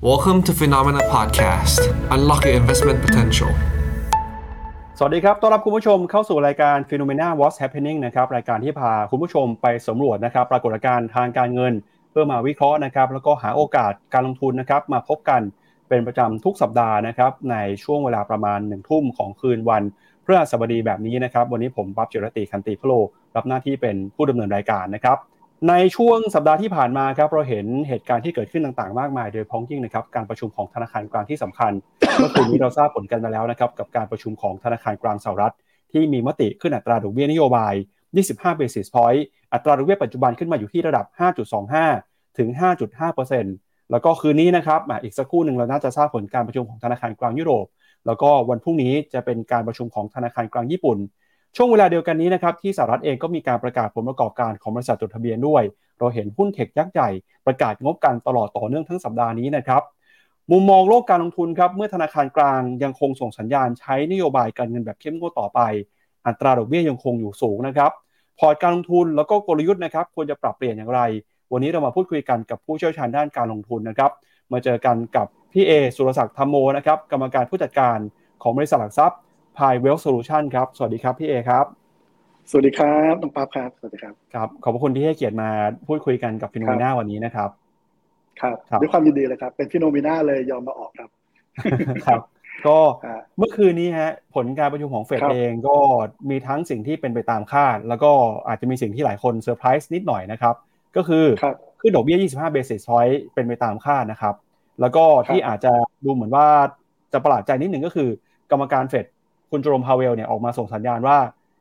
Welcome to Phenomena Podcast. Unlock your investment potential. สวัสดีครับ ต้อนรับคุณผู้ชมเข้าสู่รายการ Phenomena What's Happening นะครับ รายการที่พาคุณผู้ชมไปสำรวจนะครับ ปรากฏการณ์ทางการเงิน เพื่อมาวิเคราะห์นะครับ แล้วก็หาโอกาสการลงทุนนะครับ มาพบกันเป็นประจำทุกสัปดาห์นะครับ ในช่วงเวลาประมาณหนึ่งทุ่มของคืนวันพฤหัสบดีแบบนี้นะครับ วันนี้ผมปั๊บจิรติคันติพโลรับหน้าที่เป็นผู้ดำเนินรายการนะครับ ในช่วงสัปดาห์ที่ผ่านมาครับเราเห็นเหตุการณ์ที่เกิดขึ้นต่างๆ มากมาย โดยพ้องยิ่งนะครับการประชุมของธนาคารกลางที่สำคัญเมื่อคืนนี้เราทราบผลกันมาแล้วนะครับกับการประชุมของธนาคารกลางสหรัฐ ที่มีมติขึ้นอัตราดอกเบี้ยนโยบาย 25 basis point อัตราดอกเบี้ยปัจจุบันขึ้นมาอยู่ที่ระดับ 5.25 ถึง 5.5%แล้วก็คืนนี้นะครับอีกสักครู่หนึ่งเราน่าจะทราบผลการประชุมของธนาคารกลางยุโรป แล้วก็วันพรุ่งนี้จะเป็นการประชุมของธนาคารกลางญี่ปุ่น ช่วงเวลาเดียวกันนี้นะครับที่สหรัฐเองก็มีการประกาศผลประกอบการของบริษัทจดทะเบียนด้วย เราเห็นหุ้นเทคยักษ์ใหญ่ประกาศงบกันตลอดต่อเนื่องทั้งสัปดาห์นี้นะครับมุมมองโลกการลงทุนครับเมื่อธนาคารกลางยังคงส่งสัญญาณใช้นโยบายการเงินแบบเข้มงวดต่อไป อัตราดอกเบี้ยยังคงอยู่สูงนะครับพอร์ตการลงทุนแล้วก็กลยุทธ์นะครับควรจะปรับเปลี่ยนอย่างไร วันนี้เรามาพูดคุยกันกับผู้เชี่ยวชาญด้านการลงทุนนะครับมาเจอกันกับพี่เอสุรศักดิ์ธรรมโมนะครับกรรมการผู้จัดการของบริษัทหลักทรัพย์ Pi Wealth Solution ครับ สวัสดีครับพี่เอครับ สวัสดีครับน้องป๊าบครับ สวัสดีครับ ครับ ขอบพระคุณที่ให้เกียรติมาพูดคุยกันกับ Finnomena วันนี้นะครับ ครับ ด้วยความยินดีเลยครับ เป็น Finnomena เลยยอมมาออกครับ ครับ ก็เมื่อคืนนี้ฮะ ผลการประชุมของเฟดเองก็มีทั้งสิ่งที่เป็นไปตามคาด แล้วก็อาจจะมีสิ่งที่หลายคนเซอร์ไพรส์นิดหน่อยนะครับ ก็คือขึ้นดอกเบี้ย 25 basis point เป็นไปตามคาดนะครับ แล้วก็ที่อาจจะดูเหมือนว่าจะประหลาดใจนิดหนึ่งก็คือกรรมการเฟด คุณโจรมพาเวลเนี่ยออกมาส่งสัญญาณว่า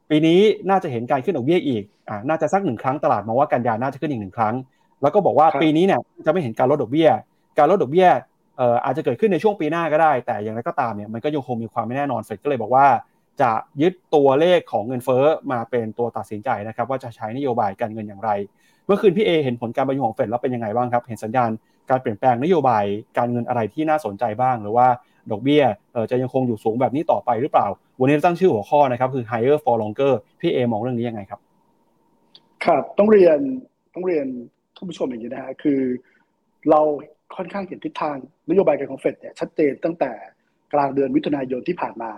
ปีนี้น่าจะเห็นการขึ้นดอกเบี้ยอีกอ่าน่าจะสักหนึ่งครั้งตลาดมองว่ากันยาน่าจะขึ้นอีกหนึ่งครั้ง แล้วก็บอกว่าปีนี้เนี่ยจะไม่เห็นการลดดอกเบี้ย การลดดอกเบี้ยเอ่ออาจจะเกิดขึ้นในช่วงปีหน้าก็ได้ แต่อย่างไรก็ตามเนี่ยมันก็ยังคงมีความไม่แน่นอนเฟดก็เลยบอกว่าจะยึดตัวเลขของเงินเฟ้อมาเป็นตัวตัดสินใจนะครับว่าจะใช้นโยบายการเงินอย่างไร เมื่อคืนพี่เอเห็นผลการประชุมของเฟดแล้วเป็นยังไงบ้างครับ เห็นสัญญาณการเปลี่ยนแปลงนโยบายการเงินอะไรที่น่าสนใจบ้าง หรือว่า ดอกเบี้ยจะยังคงอยู่สูงแบบนี้ต่อไปหรือเปล่า วันนี้ตั้งชื่อหัวข้อนะครับ คือ higher for longer พี่เอมองเรื่องนี้ยังไงครับ ครับต้องเรียนต้องเรียนท่านผู้ชมอย่างนี้นะฮะคือ เราค่อนข้างเห็นทิศทางนโยบายการของเฟดเนี่ยชัดเจนตั้งแต่กลางเดือนมิถุนายนที่ผ่านมา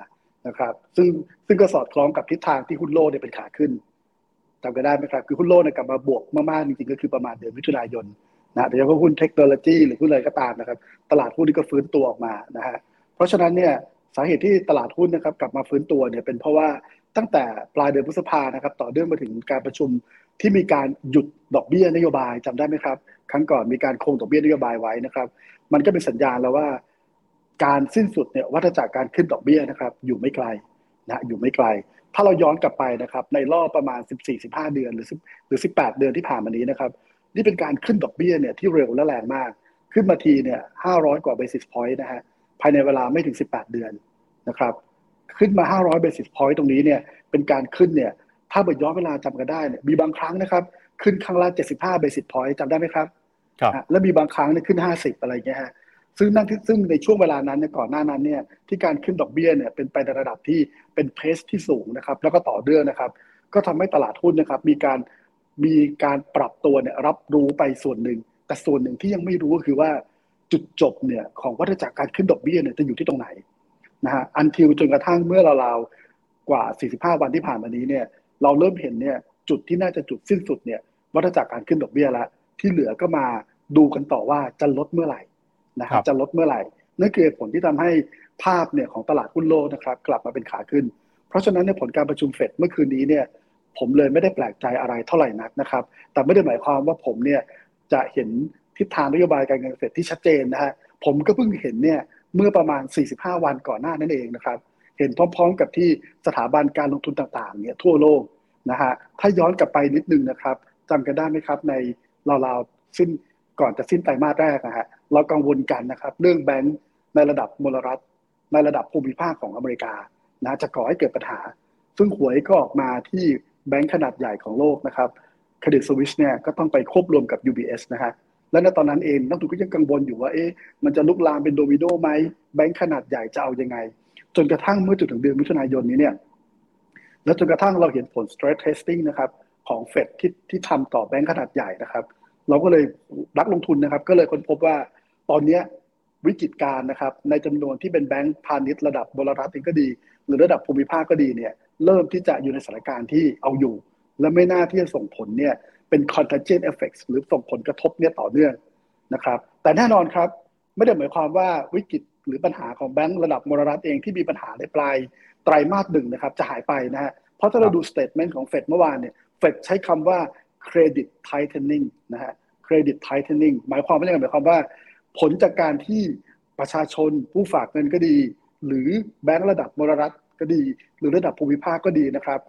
นะครับ ซึ่งซึ่งก็สอดคล้องกับทิศทางที่หุ้นโลกเนี่ยเป็นขาขึ้นจำกันได้ไหมครับ คือหุ้นโลกเนี่ยกลับมาบวกมากๆจริงๆก็คือประมาณเดือนมิถุนายนนะแต่เฉพาะหุ้นเทคโนโลยีหรือหุ้นอะไรก็ตามนะครับ ตลาดหุ้นนี่ก็ฟื้นตัวออกมานะฮะ เพราะฉะนั้นเนี่ยสาเหตุที่ตลาดหุ้นนะครับกลับมาฟื้นตัวเนี่ยเป็นเพราะว่าตั้งแต่ปลายเดือนพฤษภานะครับต่อเนื่องมาถึงการประชุมที่มีการหยุดดอกเบี้ยนโยบายจำได้ไหมครับ ครั้งก่อนมีการคงดอกเบี้ยนโยบายไว้นะครับ มันก็เป็นสัญญาณแล้วว่า การสิ้นสุดเนี่ยวัฏจักรการขึ้นดอกเบี้ยนะครับ อยู่ไม่ไกลนะอยู่ไม่ไกล ถ้าเราย้อนกลับไปนะครับ ในรอบประมาณ 14-15 เดือนหรือหรือ 18 เดือนที่ผ่านมานี้นะครับ นี่เป็นการขึ้นดอกเบี้ยเนี่ยที่เร็วและแรงมาก ขึ้นมาทีเนี่ย500 กว่า basis point นะฮะ ภายในเวลาไม่ถึง 18 เดือนนะครับ ขึ้นมา 500 basis point ตรงนี้เนี่ยเป็นการขึ้นเนี่ยถ้าเบิดย้อนเวลาจำกันได้เนี่ยมีบางครั้งนะครับ ขึ้นครั้งละ 75 basis point จำได้ไหมครับครับแล้วมีบางครั้งเนี่ยขึ้น 50 อะไรเงี้ยฮะซึ่งนั่นซึ่งในช่วงเวลานั้นเนี่ยก่อนหน้านั้นเนี่ยที่การขึ้นดอกเบี้ยเนี่ยเป็นไปในระดับที่เป็นเพสที่สูงนะครับ แล้วก็ต่อเนื่องนะครับ ก็ทำให้ตลาดหุ้นนะครับ มีการมีการปรับตัวเนี่ยรับรู้ไปส่วนหนึ่ง แต่ส่วนหนึ่งที่ยังไม่รู้ก็คือว่า จุดจบเนี่ยของวัฏจักรการขึ้นดอกเบี้ยเนี่ยจะอยู่ที่ตรงไหนนะฮะอันทิวจนกระทั่งเมื่อราวๆกว่า 45 วันที่ผ่านมานี้เนี่ยเราเริ่มเห็นเนี่ยจุดที่น่าจะจุดสิ้นสุดเนี่ยวัฏจักรการขึ้นดอกเบี้ยแล้วที่เหลือก็มาดูกันต่อว่าจะลดเมื่อไหร่นะครับจะลดเมื่อไหร่นั่นคือผลที่ทำให้ภาพเนี่ยของตลาดหุ้นโลกนะครับ กลับมาเป็นขาขึ้น เพราะฉะนั้นในผลการประชุมเฟดเมื่อคืนนี้เนี่ยผมเลยไม่ได้แปลกใจอะไรเท่าไหร่นักนะครับ แต่ไม่ได้หมายความว่าผมเนี่ยจะเห็น ทิศทางนโยบายการเงินเฟดที่ชัดเจนนะฮะผมก็เพิ่งเห็นเนี่ยเมื่อประมาณ 45 วันก่อนหน้านั่นเองนะครับเห็นพร้อม ๆ กับที่สถาบันการลงทุนต่างๆเนี่ยทั่วโลกนะฮะถ้าย้อนกลับไปนิดนึงนะครับจำกันได้ไหมครับในราวๆสิ้นก่อนจะสิ้นไตรมาสแรกนะฮะเรากังวลกันนะครับเรื่องแบงก์ในระดับมลรัฐ ในระดับภูมิภาคของอเมริกานะจะก่อให้เกิดปัญหา ซึ่งหวยก็ออกมาที่แบงก์ขนาดใหญ่ของโลกนะครับเครดิตสวิชเนี่ยก็ต้องไปควบรวมกับ UBS นะฮะ และในตอนนั้นเองนักทุนก็ยังกังวลอยู่ว่าเอ๊ะมันจะลุกลามเป็นโดมิโนไหมแบงก์ขนาดใหญ่จะเอายังไง จนกระทั่งเมื่อจนถึงเดือนมิถุนายนนี้เนี่ยแล้วจนกระทั่งเราเห็นผล stress testing นะครับของเฟดที่ที่ทำต่อแบงก์ขนาดใหญ่นะครับ เราก็เลยรักลงทุนนะครับ ก็เลยค้นพบว่าตอนนี้วิกฤตการนะครับ ในจำนวนที่เป็นแบงก์พาณิชย์ระดับบลรัฐเองก็ดี หรือระดับภูมิภาคก็ดีเนี่ยเริ่มที่จะอยู่ในสถานการณ์ที่เอาอยู่ และไม่น่าที่จะส่งผลเนี่ย เป็น contagion effects หรือส่งผลกระทบเนี่ยต่อเนื่องนะครับ แต่แน่นอนครับ ไม่ได้หมายความว่าวิกฤตหรือปัญหาของแบงก์ระดับมรรัฐเองที่มีปัญหาในปลายไตรมาสหนึ่งนะครับ จะหายไปนะฮะเพราะถ้าเราดูสเตทเมนต์ของเฟดเมื่อวานเนี่ยเฟดใช้คำว่า credit tightening นะฮะ credit tightening หมายความว่าอย่างไรหมายความว่า ผลจากการที่ประชาชนผู้ฝากเงินก็ดี หรือแบงก์ระดับมรรัฐก็ดี หรือระดับภูมิภาคก็ดีนะครับ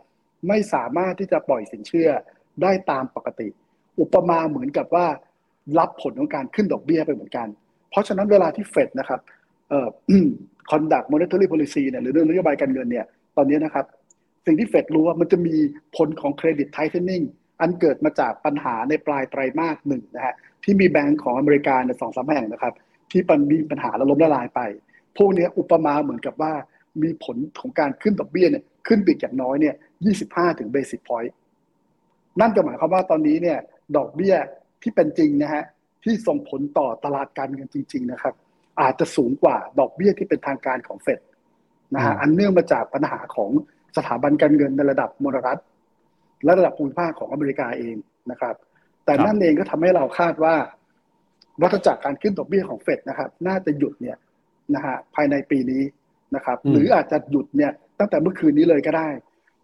ไม่สามารถที่จะปล่อยสินเชื่อ ได้ตามปกติ อุปมาเหมือนกับว่ารับผลของการขึ้นดอกเบี้ยไปเหมือนกัน เพราะฉะนั้นเวลาที่เฟดนะครับเอ่อ conduct monetary policy เนี่ยหรือเรื่องนโยบายการเงินเนี่ยตอนนี้นะครับ สิ่งที่เฟดรู้ว่ามันจะมีผลของ credit tightening อันเกิดมาจากปัญหาในปลายไตรมาสหนึ่งนะฮะที่มีแบงก์ของอเมริกาในสองสามแห่งนะครับ ที่มันมีปัญหาและล้มละลายไป พวกนี้อุปมาเหมือนกับว่ามีผลของการขึ้นดอกเบี้ยเนี่ยขึ้นไปอย่างน้อยเนี่ย 25 ถึง basic point นั่นก็หมายความว่าตอนนี้เนี่ยดอกเบี้ยที่เป็นจริงนะฮะที่ส่งผลต่อตลาดการเงินจริง ๆ นะครับ อาจจะสูงกว่าดอกเบี้ยที่เป็นทางการของเฟดนะฮะอันเนื่องมาจากปัญหาของสถาบันการเงินในระดับมรรัฐ และระดับภูมิภาคของอเมริกาเองนะครับ แต่นั่นเองก็ทำให้เราคาดว่าวัฏจักรการขึ้นดอกเบี้ยของเฟดนะครับ น่าจะหยุดเนี่ยนะฮะภายในปีนี้นะครับ หรืออาจจะหยุดเนี่ยตั้งแต่เมื่อคืนนี้เลยก็ได้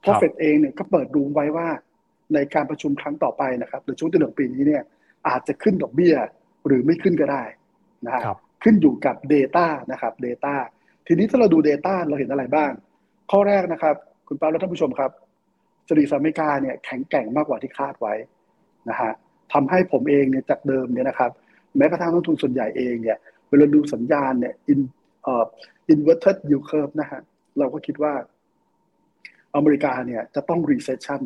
เพราะเฟดเองเนี่ยก็เปิดดูไว้ว่า ในการประชุมครั้งต่อไปนะครับหรือช่วงที่หนึ่งปีนี้เนี่ยอาจจะขึ้นดอกเบี้ยหรือไม่ขึ้นก็ได้นะฮะขึ้นอยู่กับ Data นะครับ Data ทีนี้ถ้าเราดู Data เราเห็นอะไรบ้าง ข้อแรกนะครับ คุณปาและท่านผู้ชมครับสตรีสอเมริกาเนี่ยแข็งแกร่งมากกว่าที่คาดไว้นะฮะทำให้ผมเองเนี่ยจากเดิมเนี่ยนะครับ แม้กระทั่งนักทุนส่วนใหญ่เองเนี่ยเวลาดูสัญญาณเนี่ย in เอ่อ inverted yield curve นะฮะเราก็คิดว่าอเมริกาเนี่ยจะต้อง recession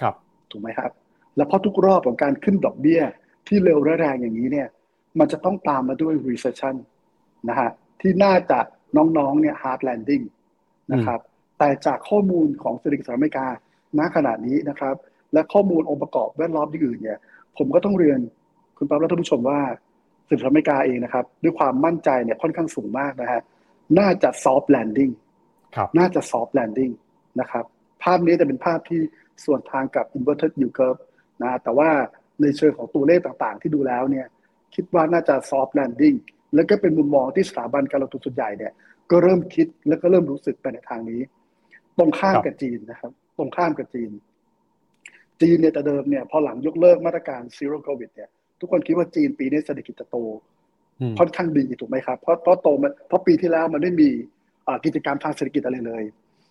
ครับถูกไหมครับ แล้วเพราะทุกรอบของการขึ้นดอกเบี้ย ที่เร็วและแรงอย่างนี้เนี่ย มันจะต้องตามมาด้วย recession นะฮะที่น่าจะน้องๆเนี่ย hard landing นะครับ แต่จากข้อมูลของเศรษฐกิจสหรัฐอเมริกาณขณะนี้นะครับ และข้อมูลองค์ประกอบแวดล้อมที่อื่นเนี่ย ผมก็ต้องเรียนคุณปั๊บและท่านผู้ชมว่าเศรษฐกิจอเมริกาเองนะครับ ด้วยความมั่นใจเนี่ยค่อนข้างสูงมากนะฮะน่าจะ soft landing ครับน่าจะ soft landing นะครับ ภาพนี้จะเป็นภาพที่ ส่วนทางกับ inverted yield curve นะแต่ว่าในเชิงของตัวเลขต่างๆ ที่ดูแล้วเนี่ยคิดว่าน่าจะ soft landing แล้วก็เป็นมุมมองที่สถาบันการลงทุนส่วนใหญ่เนี่ยก็เริ่มคิดแล้วก็เริ่มรู้สึกไปในทางนี้ ตรงข้ามกับจีนนะครับ ตรงข้ามกับจีน จีนเนี่ยแต่เดิมเนี่ยพอหลังยกเลิกมาตรการ zero covid เนี่ยทุกคนคิดว่าจีนปีนี้เศรษฐกิจจะโตค่อนข้างดีถูกไหมครับเพราะเพราะโตมันเพราะปีที่แล้วมันไม่มีกิจกรรมทางเศรษฐกิจอะไรเลย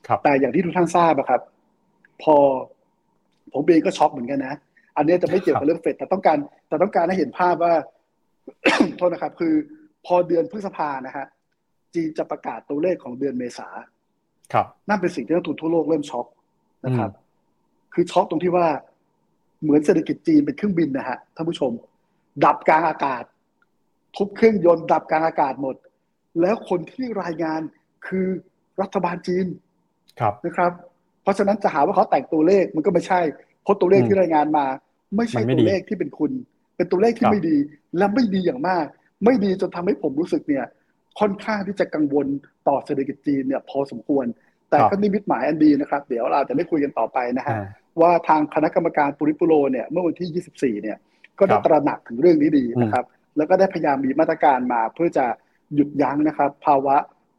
ครับแต่อย่างที่ทุกท่านทราบอะครับ พอ ผมเองก็ช็อกเหมือนกันนะ อันนี้จะไม่เกี่ยวกับเรื่องเฟดแต่ต้องการแต่ต้องการให้เห็นภาพว่าโทษนะครับ คือพอเดือนพฤษภานะฮะจีนจะประกาศตัวเลขของเดือนเมษาครับนั่นเป็นสิ่งที่นักทุนทั่วโลกเริ่มช็อกนะครับ คือช็อกตรงที่ว่าเหมือนเศรษฐกิจจีนเป็นเครื่องบินนะฮะท่านผู้ชม ดับกลางอากาศ ทุบเครื่องยนต์ดับกลางอากาศหมด แล้วคนที่รายงานคือรัฐบาลจีนครับนะครับ เพราะฉะนั้นจะหาว่าเขาแต่งตัวเลขมันก็ไม่ใช่เพราะตัวเลขที่รายงานมา ไม่ใช่มันไม่ตัดีวเลขที่เป็นคุณ เป็นตัวเลขที่ครับไม่ดี และไม่ดีอย่างมาก ไม่ดีจนทำให้ผมรู้สึกเนี่ย ค่อนข้างที่จะกังวลต่อเศรษฐกิจจีนเนี่ย พอสมควร แต่ก็นิมิตหมายอันดีนะครับ เดี๋ยวเราจะไม่คุยกันต่อไปนะฮะอ่าว่าทางคณะกรรมการปุริปุโรเนี่ยเมื่อวันที่ 24 เนี่ย ก็ได้ครับตระหนักถึงเรื่องนี้ดีนะครับ แล้วก็ได้พยายามมีมาตรการมาเพื่อจะหยุดยั้งนะครับ ภาวะ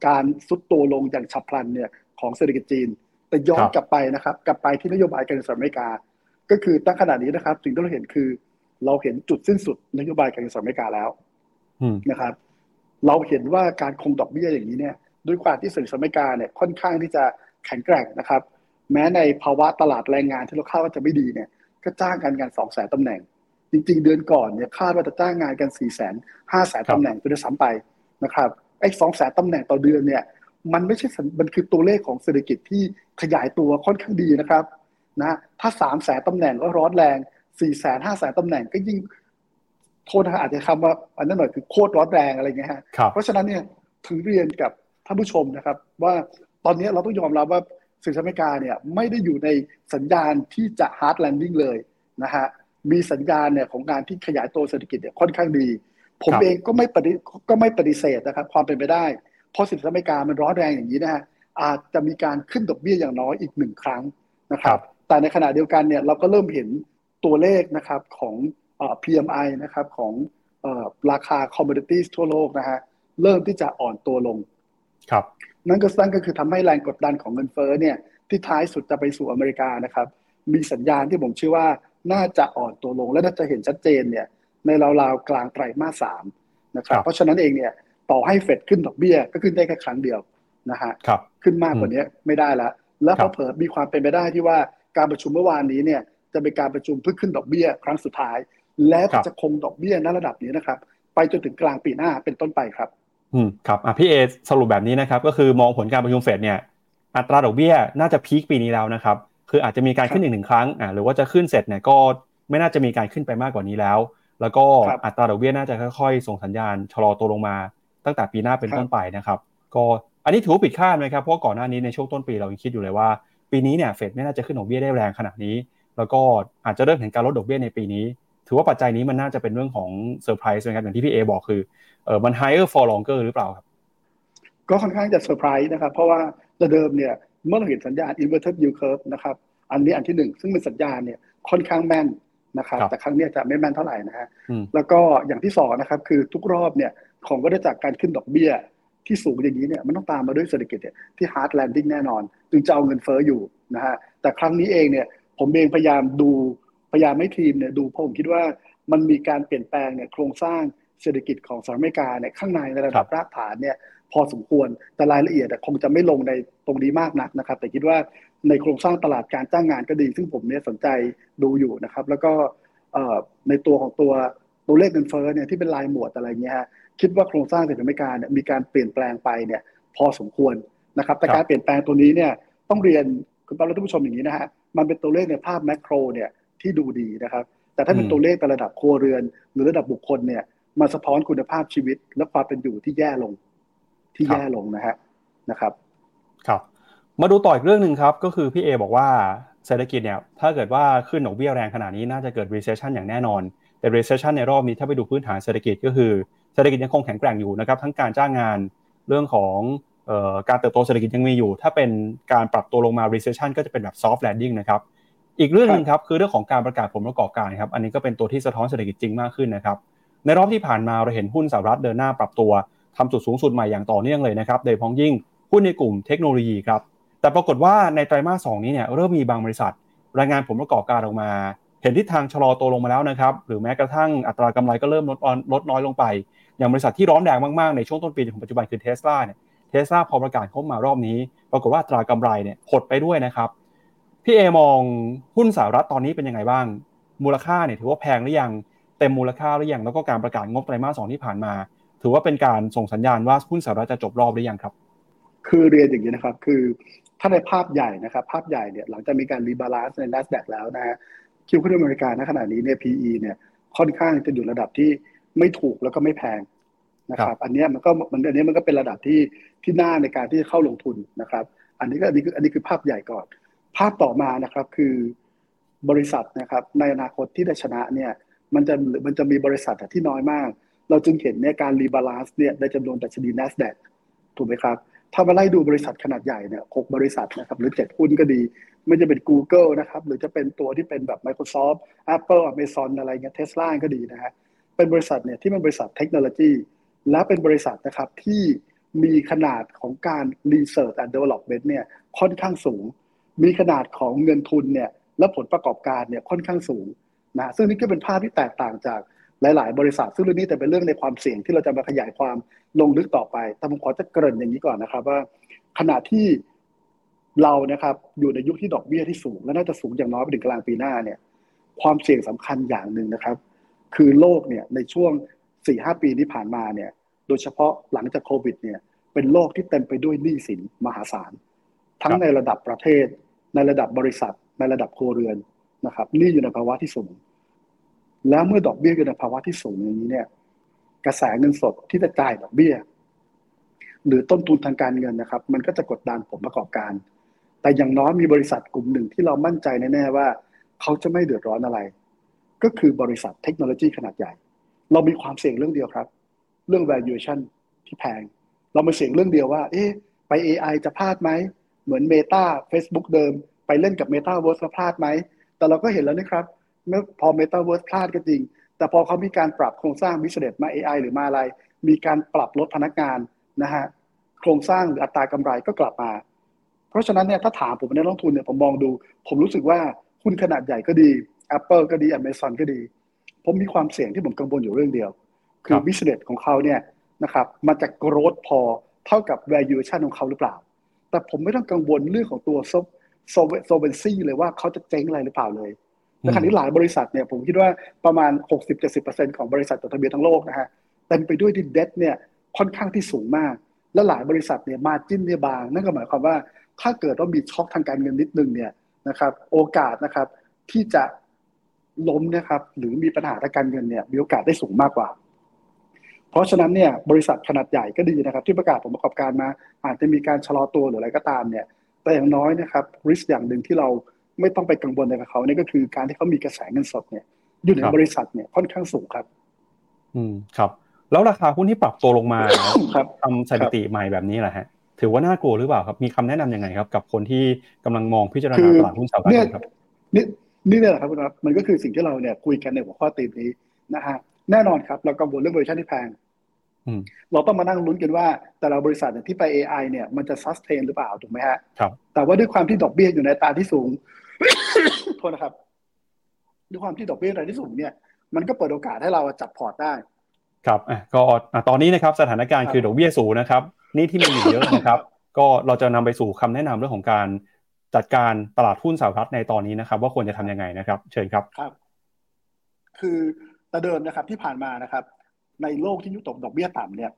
การซุดตัวลงอย่างฉับพลันเนี่ยของเศรษฐกิจจีน แต่ย้อนครับกลับไปนะครับ กลับไปที่นโยบายการเงินสหรัฐอเมริกา ก็คือตั้งขนาดนี้นะครับ สิ่งที่เราเห็นคือ เราเห็นจุดสิ้นสุดนโยบายการเงินสหรัฐอเมริกาแล้วอืมนะครับ เราเห็นว่าการคงดอกเบี้ยอย่างนี้เนี่ยด้วยความที่เศรษฐกิจอเมริกาเนี่ยค่อนข้างที่จะแข็งแกร่งนะครับ แม้ในภาวะตลาดแรงงานที่เราคาดว่าจะไม่ดีเนี่ย ก็จ้างกันกันสองแสนตำแหน่ง จริง ๆ เดือนก่อนเนี่ยคาดว่าจะจ้างงานกันสี่แสนห้าแสนครับตำแหน่งไปด้วยซ้ำไปนะครับไอ้สองแสนตำแหน่งต่อเดือนเนี่ย มันไม่ใช่สัญมันคือตัวเลขของเศรษฐกิจที่ขยายตัวค่อนข้างดีนะครับนะถ้าสามแสนตำแหน่งก็ร้อนแรงสี่แสนห้าแสนตำแหน่งก็ยิ่งโทษนะฮะอาจจะคำว่าอันนั้นหน่อยคือโคตรร้อนแรงอะไรเงี้ยฮะครับเพราะฉะนั้นเนี่ยถึงเรียนกับท่านผู้ชมนะครับ ว่าตอนนี้เราต้องยอมรับว่าสหรัฐอเมริกาเนี่ยไม่ได้อยู่ในสัญญาณที่จะ hard landing เลยนะฮะมีสัญญาณเนี่ยของการที่ขยายตัวเศรษฐกิจเนี่ยค่อนข้างดี ผมครับเองก็ไม่ปฏิก็ไม่ปฏิเสธนะครับ ความเป็นไปได้ เพราะสินทรัพย์อเมริกามันร้อนแรงอย่างนี้นะฮะอาจจะมีการขึ้นดอกเบี้ยอย่างน้อยอีกหนึ่งครั้งนะคครัรับบแต่ในขณะเดียวกันเนี่ยเราก็เริ่มเห็นตัวเลขนะครับของเอ่อ PMI นะครับของเอ่อราคา commodities ทั่วโลกนะฮะเริ่มที่จะอ่อนตัวลง ครับ นั่นก็นั่นก็คือทำให้แรงกดดันของเงินเฟ้อเนี่ยที่ท้ายสุดจะไปสู่อเมริกานะครับ มีสัญญาณที่ผมเชื่อว่าน่าจะอ่อนตัวลงและน่าจะเห็นชัดเจนเนี่ยในราวๆกลางไตรมาสสามนะครับครับเพราะฉะนั้นเองเนี่ย ต่อให้เฟดขึ้นดอกเบี้ยก็ขึ้นได้แค่ครั้งเดียวนะฮะครับขึ้นมากกว่านี้ไม่ได้แล้วแล้วครัพอบเผลอมีความเป็นไปได้ที่ว่าการประชุมเมื่อวานนี้เนี่ยจะเป็นการประชุมเพื่อขึ้นดอกเบี้ยครั้งสุดท้าย และครับจะคงดอกเบี้ยณระดับนี้นะครับ ไปจนถึงกลางปีหน้าเป็นต้นไปครับ อืมครับอะพี่เอสรุปแบบนี้นะครับ ก็คือมองผลการประชุมเฟดเนี่ย อัตราดอกเบี้ยน่าจะพีคปีนี้แล้วนะครับ คืออาจจะมีการขึ้นอีกหนึ่งครั้งอ่าหรือว่าจะขึ้นเสร็จเนี่ยก็ไม่น่าจะมีการขึ้นไปมากกว่านี้แล้ว แล้วก็ครับอัตราดอกเบี้ยน่าจะค่อยๆ ส่งสัญญาณชะลอตัวลงมา ตั้งแต่ปีหน้าเป็นครับต้นไปนะครับ ก็อันนี้ถือว่าผิดคาดไหมครับเพราะก่อนหน้านี้ในช่วงต้นปีเรายังคิดอยู่เลยว่า ปีนี้เนี่ยเฟดไม่น่าจะขึ้นดอกเบี้ยได้แรงขนาดนี้ แล้วก็อาจจะเริ่มเห็นการลดดอกเบี้ยในปีนี้ ถือว่าปัจจัยนี้มันน่าจะเป็นเรื่องของเซอร์ไพรส์นะครับอย่างที่พี่เอบอกคือเออมัน higher for longer หรือเปล่าครับก็ค่อนข้างจะเซอร์ไพรส์นะครับเพราะว่าแต่เดิมเนี่ยเมื่อเราเห็นสัญญาณ inverted yield curve นะครับอันนี้อันที่หนึ่งซึ่งเป็นสัญญาณเนี่ยค่อนข้างแม่นนะครับครับแต่ครั้งเนี้ยจะไม่แม่นเท่าไหร่นะฮะอืมแล้วก็อย่างที่สองนะครับคือทุกรอบเนี่ย ของวัฏจักรการขึ้นดอกเบี้ย ที่สูงอย่างนี้เนี่ยมันต้องตามมาด้วยเศรษฐกิจเนี่ยที่ hard landing แน่นอน จึงจะเอาเงินเฟ้ออยู่นะฮะแต่ครั้งนี้เองเนี่ยผมเองพยายามดูพยายามให้ทีมเนี่ยดูเพราะผมคิดว่ามันมีการเปลี่ยนแปลงเนี่ยโครงสร้างเศรษฐกิจของสหรัฐอเมริกาเนี่ยข้างในในระดับรากฐานเนี่ยพอสมควรแต่รายละเอียดอะคงจะไม่ลงในตรงนี้มากนักนะครับ แต่คิดว่าในโครงสร้างตลาดการจ้างงานก็ดี ซึ่งผมเนี่ยสนใจดูอยู่นะครับ แล้วก็เอ่อในตัวของตัวตัวเลขเงินเฟ้อเนี่ยที่เป็นรายหมวดอะไรเงี้ยฮะ คิดว่าโครงสร้างเศรษฐกิจอเมริกาเนี่ยมีการเปลี่ยนแปลงไปเนี่ยพอสมควรนะครับ แต่ครับการเปลี่ยนแปลงตัวนี้เนี่ยต้องเรียนคุณปั๊บและท่านผู้ชมอย่างนี้นะฮะมันเป็นตัวเลขในภาพแมกโรเนี่ยที่ดูดีนะครับ แต่ถ้าเป็นอืมตัวเลขในระดับครัวเรือน หรือระดับบุคคลเนี่ยมันสะท้อนคุณภาพชีวิต และความเป็นอยู่ที่แย่ลงที่แย่ลงนะฮะนะครับ ครับ มาดูต่ออีกเรื่องหนึ่งครับก็คือพี่เอบอกว่าเศรษฐกิจเนี่ยถ้าเกิดว่าขึ้นดอกเบี้ยแรงขนาดนี้น่าจะเกิด recession อย่างแน่นอนแต่ recession ในรอบนี้ถ้าไปดูพื้นฐานเศรษฐกิจก็คือ เศรษฐกิจยังคงแข็งแกร่งอยู่นะครับทั้งการจ้างงานเรื่องของเอ่อการเติบโตเศรษฐกิจยังมีอยู่ ถ้าเป็นการปรับตัวลงมา recession ก็จะเป็นแบบ soft landing นะครับอีกเรื่องหนึงครับคือเรื่องของการประกาศผลประกอบการครับอันนี้ก็เป็นตัวที่สะท้อนเศรษฐกิจจริงมากขึ้นนะครับในรอบที่ผ่านมาเราเห็นหุ้นสหรัฐเดินหน้าปรับตัวทำจุดสูงสุดใหม่อย่างต่อเนื่องเลยนะครับโดยเฉพ้องยิ่งหุ้นในกลุ่มเทคโนโลยีครับแต่ปรากฏว่าในไตรมาสสองนี้เนี่ยเริ่มมีบางบริษัท รายงานผลประกอบการออกมา เห็นทิศทางชะลอตัวลงมาแล้วนะครับหรือแม้กระทั่งอัตรากำไรก็เริ่มลดลดน้อยลงไป อย่างบริษัทที่ร้อนแรงมากๆในช่วงต้นปีจนถึงปัจจุบันคือเทสลาเนี่ยเทสลาพอประกาศเข้ามารอบนี้ ปรากฏว่าตรากำไรเนี่ยหดไปด้วยนะครับพี่เอมองหุ้นสหรัฐตอนนี้เป็นยังไงบ้าง มูลค่าเนี่ยถือว่าแพงหรือยังเต็มมูลค่าหรือยังแล้วก็การประกาศงบไตรมาสสองที่ผ่านมา ถือว่าเป็นการส่งสัญญาณว่าหุ้นสหรัฐจะจบรอบหรือยังครับ คือเรียนอย่างนี้นะครับคือถ้าในภาพใหญ่นะครับภาพใหญ่เนี่ยหลังจากมีการ rebalance ใน NASDAQ แล้วนะฮะคือหุ้นอเมริกาณขณะนี้เนี่ย PE เนี่ยค่อนข้างจะอยู่ระดับที่ ไม่ถูกแล้วก็ไม่แพงนะคครับอันเนี้ยมันก็มันอันเนี้ยมันก็เป็นระดับที่ที่น่าในการที่จะเข้าลงทุนนะครับ อันนี้ก็อันนี้คืออันนี้คือภาพใหญ่ก่อน ภาพต่อมานะครับคือบริษัทนะครับ ในอนาคตที่ได้ชนะเนี่ย มันจะมันจะมีบริษัทที่น้อยมาก เราจึงเห็นในการ rebalance เนี่ยในจำนวนดัชนี NASDAQ ถูกไหมครับ ถ้ามาไล่ดูบริษัทขนาดใหญ่เนี่ยหกบริษัทนะครับ หรือเจ็ดหุ้นก็ดี ไม่จะเป็น Google นะครับ หรือจะเป็นตัวที่เป็นแบบ Microsoft Apple Amazon อะไรเงี้ย Tesla ก็ดีนะฮะ เป็นบริษัทเนี่ยที่มันบริษัทเทคโนโลยี และเป็นบริษัทนะครับที่มีขนาดของการ Research and Development เนี่ยค่อนข้างสูง มีขนาดของเงินทุนเนี่ยและผลประกอบการเนี่ยค่อนข้างสูงนะซึ่งนี่ก็เป็นภาพที่แตกต่างจากหลาย ๆ บริษัท ซึ่งเรื่องนี้แต่เป็นเรื่องในความเสี่ยงที่เราจะมาขยายความลงลึกต่อไป แต่ผมขอจะเกริ่นอย่างนี้ก่อนนะครับว่า ขณะที่เรานะครับอยู่ในยุคที่ดอกเบี้ยที่สูง และน่าจะสูงอย่างน้อยไปถึงกลางปีหน้าเนี่ยความเสี่ยงสำคัญอย่างหนึ่งนะครับ คือโลกเนี่ยในช่วง4ี่หปีที่ผ่านมาเนี่ยโดยเฉพาะหลังจากโควิดเนี่ยเป็นโลกที่เต็มไปด้วยหนี้สินมหาศาล ทั้งในระดับประเทศ ในระดับบริษัท ในระดับครัวเรือนนะครับหนี้อยู่ในภาวะที่สูง แล้วเมื่อดอกเบี้ยอยู่ในภาวะที่สูงอย่างนี้เนี่ยกระแสเงินสดที่จะจ่ายดอกเบี้ย หรือต้นทุนทางการเงินนะครับ มันก็จะกดดันผลประกอบการ แต่อย่างน้อยมีบริษัทกลุ่มหนึ่งที่เรามั่นใจแน่ๆว่า เขาจะไม่เดือดร้อนอะไร ก็คือบริษัทเทคโนโลยีขนาดใหญ่ เรามีความเสี่ยงเรื่องเดียวครับ เรื่อง valuation ที่แพง เรามาเสี่ยงเรื่องเดียวว่า เอ๊ะไป AI จะพลาดไหม เหมือน Meta Facebook เดิม ไปเล่นกับ Metaverse แล้วพลาดไหม แต่เราก็เห็นแล้วนะครับเมื่อพอ Metaverse พลาดก็จริง แต่พอเขามีการปรับโครงสร้าง business มา AI หรือมาอะไร มีการปรับลดพนักงานนะฮะโครงสร้างหรืออัตรากำไรก็กลับมา เพราะฉะนั้นเนี่ยถ้าถามผมในลงทุนเนี่ยผมมองดู ผมรู้สึกว่าหุ้นขนาดใหญ่ก็ดี Apple ก็ดี Amazon ก็ดี ผมมีความเสี่ยงที่ผมกังวลอยู่เรื่องเดียว คือ business ของเขาเนี่ยนะครับมันจะ growth พอเท่ากับ valuation ของเขาหรือเปล่า แต่ผมไม่ต้องกังวลเรื่องของตัว solvency เลยว่าเขาจะเจ๊งอะไรหรือเปล่าเลยในขณะที่หลายบริษัทเนี่ยผมคิดว่าประมาณ 60-70%ของบริษัทจดทะเบียนทั้งโลกนะฮะเต็มไปด้วยดินเดเนี่ยค่อนข้างที่สูงมาก และหลายบริษัทเนี่ยมาจิ้นเนี่ยบาง นั่นก็หมายความว่าถ้าเกิดว่ามีช็อคทางการเงินนิดนึงเนี่ยนะครับโอกาสนะครับที่จะ ล้มนะครับ หรือมีปัญหาทางการเงินเนี่ยมีโอกาสได้สูงมากกว่า เพราะฉะนั้นเนี่ยบริษัทขนาดใหญ่ก็ดีนะครับ ที่ประกาศผลประกอบการมา อาจจะมีการชะลอตัวหรืออะไรก็ตามเนี่ย แต่อย่างน้อยนะครับริสอย่างหนึ่งที่เราไม่ต้องไปกังวลในกับเขานี่ก็คือการที่เขามีกระแสเงินสดเนี่ย อยู่ในบริษัทเนี่ยค่อนข้างสูงครับ อืมครับ แล้วราคาหุ้นที่ปรับตัวลงมาครับทำสถิติใหม่แบบนี้แหละฮะถือว่าน่ากลัวหรือเปล่าครับ มีคำแนะนำยังไงครับ กับคนที่กำลังมองพิจารณาตลาดหุ้นสหรัฐครับนี่ นี่เนี่ยแหละครับคุณครับมันก็คือสิ่งที่เราเนี่ยคุยกันในหัวข้อธีมนี้นะฮะแน่นอนครับ เรากังวลเรื่องเวอร์ชันที่แพงเราต้องมานั่งลุ้นกันว่าแต่ละบริษัทที่ไป AI เนี่ยมันจะ sustain หรือเปล่าถูกไหมฮะครับแต่ว่าด้วยความที่ดอกเบี้ยอยู่ในอัตราที่สูงโทษนะครับ ด้วยความที่ดอกเบี้ยในที่สูงเนี่ย มันก็เปิดโอกาสให้เราจับพอร์ตได้ ครับอะก็ตอนนี้นะครับ สถานการณ์คือดอกเบี้ยสูงนะครับ นี่ที่มีอยู่เยอะนะครับ ก็เราจะนำไปสู่คำแนะนำเรื่องของการ จัดการตลาดหุ้นสหรัฐในตอนนี้นะครับ ว่าควรจะทํำยังไงนะครับ เชิญครับครับ คือแต่เดิมนะครับที่ผ่านมานะครับ ในโลกที่ยุตกดอกเบี้ยต่ำเนี่ย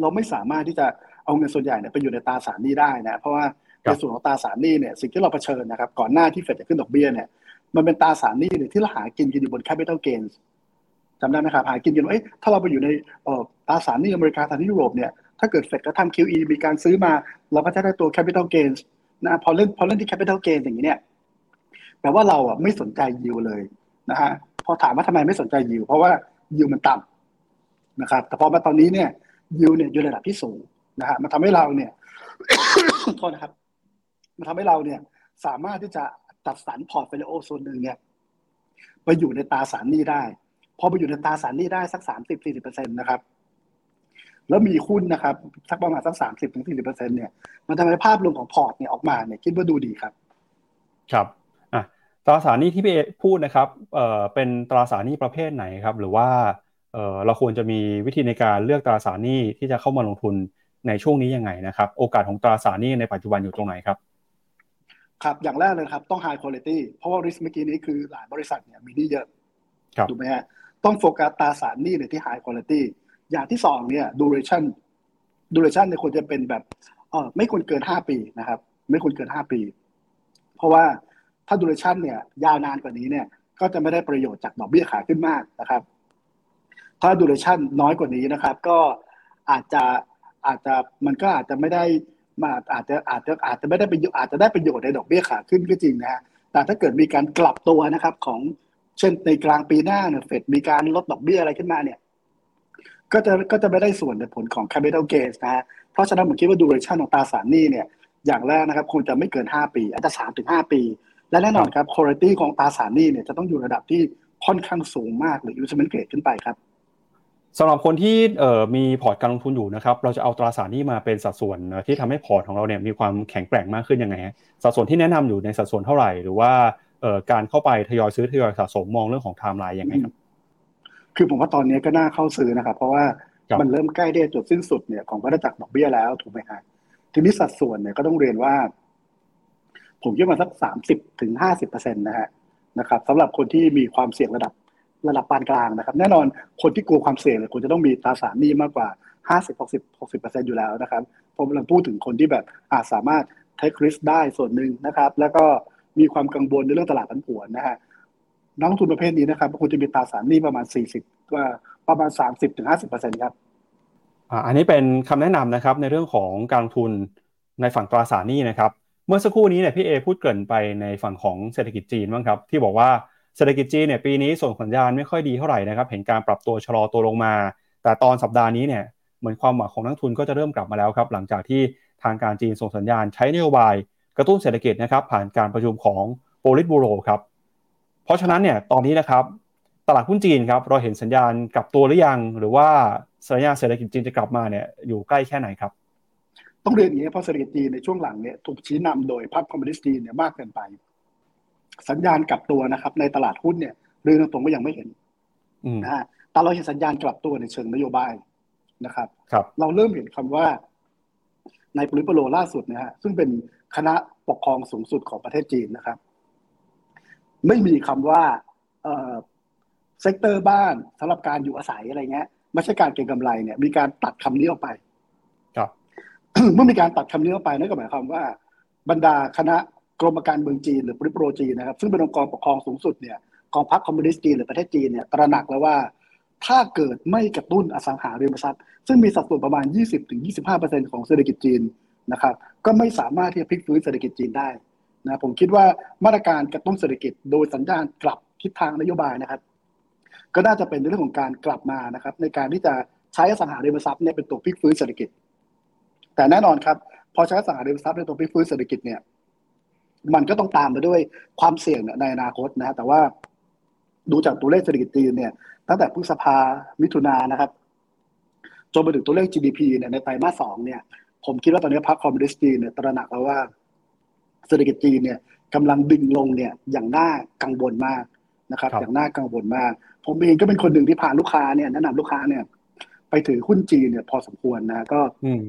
เราไม่สามารถที่จะเอาเงินส่วนใหญ่เนี่ยไปอยู่ในตราสารหนี้ได้นะเพราะว่าในส่วนของตราสารหนี้เนี่ยสิ่งที่เราเผชิญนะครับ ก่อนหน้าที่เฟดจะขึ้นดอกเบี้ยเนี่ยมันเป็นตราสารหนี้เนี่ยที่เราหากินกันอยู่บน capital gains จำได้ไหมครับหากินกันว่าถ้าเราไปอยู่ในตราสารหนี้อเมริกาตราสารหนี้ยุโรปเนี่ยถ้าเกิดเฟดก็ทำ QE มีการซื้อมา เราก็จะได้ตัว capital gains น นะพอเล่นพอเล่นที่ capital gain อย่างนี้เนี่ยแปลว่าเราอะไม่สนใจยิวเลยนะฮะพอถามว่าทำไมไม่สนใจยิวเพราะว่ายิวมันต่ำนะครับ แต่พอมาตอนนี้เนี่ยยิวเนี่ยอยู่ระดับที่สูงนะฮะมันทำให้เราเนี่ยโทษนะครับ มันทำให้เราเนี่ย สามารถที่จะจัดสรร portfolio ส่วนหนึ่งเนี่ยไปอยู่ในตราสารหนี้ได้ พอไปอยู่ในตราสารหนี้ได้สักสามสิบสี่สิบเปอร์เซ็นต์นะครับ แล้วมีหุ้นนะครับสักประมาณสักสามสิบถึงสี่สิบเปอร์เซ็นต์เนี่ยมันทำให้ภาพรวมของพอร์ตเนี่ยออกมาเนี่ยคิดว่าดูดีครับ ครับอะตราสารหนี้ที่พี่เอพูดนะครับเอ่อเป็นตราสารหนี้ประเภทไหนครับ หรือว่าเออเราควรจะมีวิธีในการเลือกตราสารหนี้ที่จะเข้ามาลงทุนในช่วงนี้ยังไงนะครับ โอกาสของตราสารหนี้ในปัจจุบันอยู่ตรงไหนครับครับอย่างแรกเลยครับต้อง high quality เพราะว่า risk เมื่อกี้นี้คือหลายบริษัทเนี่ยมีหนี้เยอะถูกไหมฮะต้องโฟกัสตราสารหนี้ในที่ high quality อย่างที่สองเนี่ย duration duration เนี่ยควรจะเป็นแบบเออไม่ควรเกินห้าปีนะครับ ไม่ควรเกินห้าปี เพราะว่าถ้า duration เนี่ย ยาวนานกว่านี้เนี่ย ก็จะไม่ได้ประโยชน์จากดอกเบี้ยขาขึ้นมากนะครับ ถ้า duration น้อยกว่านี้นะครับ ก็อาจจะอาจจะมันก็อาจจะไม่ได้มาอาจจะอาจจะอาจจะไม่ได้ประโยชน์อาจจะได้ประโยชน์ในดอกเบี้ยขาขึ้นก็จริงนะฮะแต่ถ้าเกิดมีการกลับตัวนะครับของเช่นในกลางปีหน้าเนี่ยเฟดมีการลดดอกเบี้ยอะไรขึ้นมาเนี่ย ก็จะก็จะไม่ได้ส่วนในผลของ capital gains นะฮะเพราะฉะนั้นผมคิดว่า duration ของตราสารหนี้เนี่ยอย่างแรกนะครับคงจะไม่เกิน 5 ปี อาจจะ3ถึง5ปี และแน่นอนครับ quality ของตราสารหนี้เนี่ยจะต้องอยู่ระดับที่ค่อนข้างสูงมากหรือ investment grade ขึ้นไปครับสำหรับคนที่มีพอร์ตการลงทุนอยู่นะครับเราจะเอาตราสารหนี้มาเป็นสัดส่วนที่ทำให้พอร์ตของเราเนี่ยมีความแข็งแกร่งมากขึ้นยังไงสัดส่วนที่แนะนำอยู่ในสัดส่วนเท่าไหร่ หรือว่าการเข้าไปทยอยซื้อทยอยสะสมมองเรื่องของไทม์ไลน์ยังไงครับ คือผมว่าตอนนี้ก็น่าเข้าซื้อนะครับ เพราะว่ามันเริ่มใกล้ที่จะจุดสิ้นสุดเนี่ยของวัฏจักรดอกเบี้ยแล้วถูกไหมครับทีนี้สัดส่วนเนี่ยก็ต้องเรียนว่า ผมคิดว่าสักสามสิบถึงห้าสิบเปอร์เซ็นต์นะฮะนะครับสำหรับคนที่มีความเสี่ยงระดับระดับปานกลางนะครับ แน่นอนคนที่กลัวความเสี่ยงเนี่ยควรจะต้องมีตราสารหนี้มากกว่าห้าสิบหกสิบหกสิบเปอร์เซ็นอยู่แล้วนะครับผมกำลังพูดถึงคนที่แบบอาจสามารถเทคริสได้ส่วนหนึ่งนะครับ แล้วก็มีความกังวลในเรื่องตลาดผันผวนนะฮะ นักลงทุนประเภทนี้นะครับควรจะมีตราสารหนี้ประมาณสี่สิบว่าประมาณสามสิบถึงห้าสิบเปอร์เซ็นครับอันนี้เป็นคำแนะนำนะครับในเรื่องของการลงทุนในฝั่งตราสารหนี้นะครับ เมื่อสักครู่นี้เนี่ยพี่เอพูดเกินไปในฝั่งของเศรษฐกิจจีนบ้างครับ ที่บอกว่าเศรษฐกิจจีนเนี่ยปีนี้ส่งสัญญาณไม่ค่อยดีเท่าไหร่นะครับเห็นการปรับตัวชะลอตัวลงมา แต่ตอนสัปดาห์นี้เนี่ยเหมือนความหวังของนักทุนก็จะเริ่มกลับมาแล้วครับหลังจากที่ทางการจีนส่งสัญญาณใช้นโยบาย กระตุ้นเศรษฐกิจนะครับผ่านการประชุมของโปลิตบูโรครับ เพราะฉะนั้นเนี่ยตอนนี้นะครับตลาดหุ้นจีนครับเราเห็นสัญญาณกลับตัวหรือยัง หรือว่าสัญญาณเศรษฐกิจจีนจะกลับมาเนี่ยอยู่ใกล้แค่ไหนครับ ต้องเรียนอย่างนี้เพราะเศรษฐกิจจีนในช่วงหลังเนี่ยถูกชี้นำโดยพรรคคอมมิวนิสต์จีนเนี่ยมากเกินไป สัญญาณกลับตัวนะครับ ในตลาดหุ้นเนี่ยเรื่องตรงก็ยังไม่เห็นนะฮะแต่เราเห็นสัญญาณกลับตัวในเชิงนโยบายนะครับครับเราเริ่มเห็นคำว่าในโปลิตบูโรล่าสุดนะฮะซึ่งเป็นคณะปกครองสูงสุดของประเทศจีนนะครับ ไม่มีคำว่าเอ่อ sector บ้านสำหรับการอยู่อาศัยอะไรเงี้ยไม่ใช่การเก็งกำไรเนี่ย มีการตัดคำนี้ออกไป ครับ เมื่อมีการตัดคำนี้ออกไปนั่นก็หมายความว่า บรรดาคณะกรมการเมืองจีนหรือโปลิตบูโรจีนนะครับ ซึ่งเป็นองค์กรปกครองสูงสุดเนี่ยของพรรคคอมมิวนิสต์จีนหรือประเทศจีนเนี่ยตระหนักแล้วว่า ถ้าเกิดไม่กระตุ้นอสังหาริมทรัพย์ ซึ่งมีสัดส่วนประมาณ 20-25%ของเศรษฐกิจจีนนะครับ ก็ไม่สามารถที่จะพลิกฟื้นเศรษฐกิจจีนได้ นะผมคิดว่ามาตรการกระตุ้นเศรษฐกิจโดยสัญญาณกลับทิศทางนโยบายนะครับ ก็น่าจะเป็นในเรื่องของการกลับมานะครับ ในการที่จะใช้อสังหาริมทรัพย์เนี่ยเป็นตัวพลิกฟื้นเศรษฐกิจ แต่แน่นอนครับ พอใช้อสังหาริมทรัพย์ในตัวพลิกฟื้นเศรษฐกิจเนี่ย มันก็ต้องตามมาด้วยความเสี่ยงในอนาคตนะแต่ว่าดูจากตัวเลขเศรษฐกิจจีนเนี่ย ตั้งแต่พฤษภามิถุนายนนะครับจนไปถึงตัวเลข GDP เนี่ยในไตรมาสสองเนี่ยผมคิดว่าตอนนี้พรรคคอมมิวนิสต์จีนเนี่ยตระหนักแล้วว่า เศรษฐกิจจีนเนี่ยกำลังดึงลงเนี่ยอย่างน่ากังวลมากนะครับครับ อย่างน่ากังวลมาก ผมเองก็เป็นคนหนึ่งที่พาลูกค้าเนี่ยแนะนำลูกค้าเนี่ย ไปถือหุ้นจีนเนี่ยพอสมควรนะก็อืม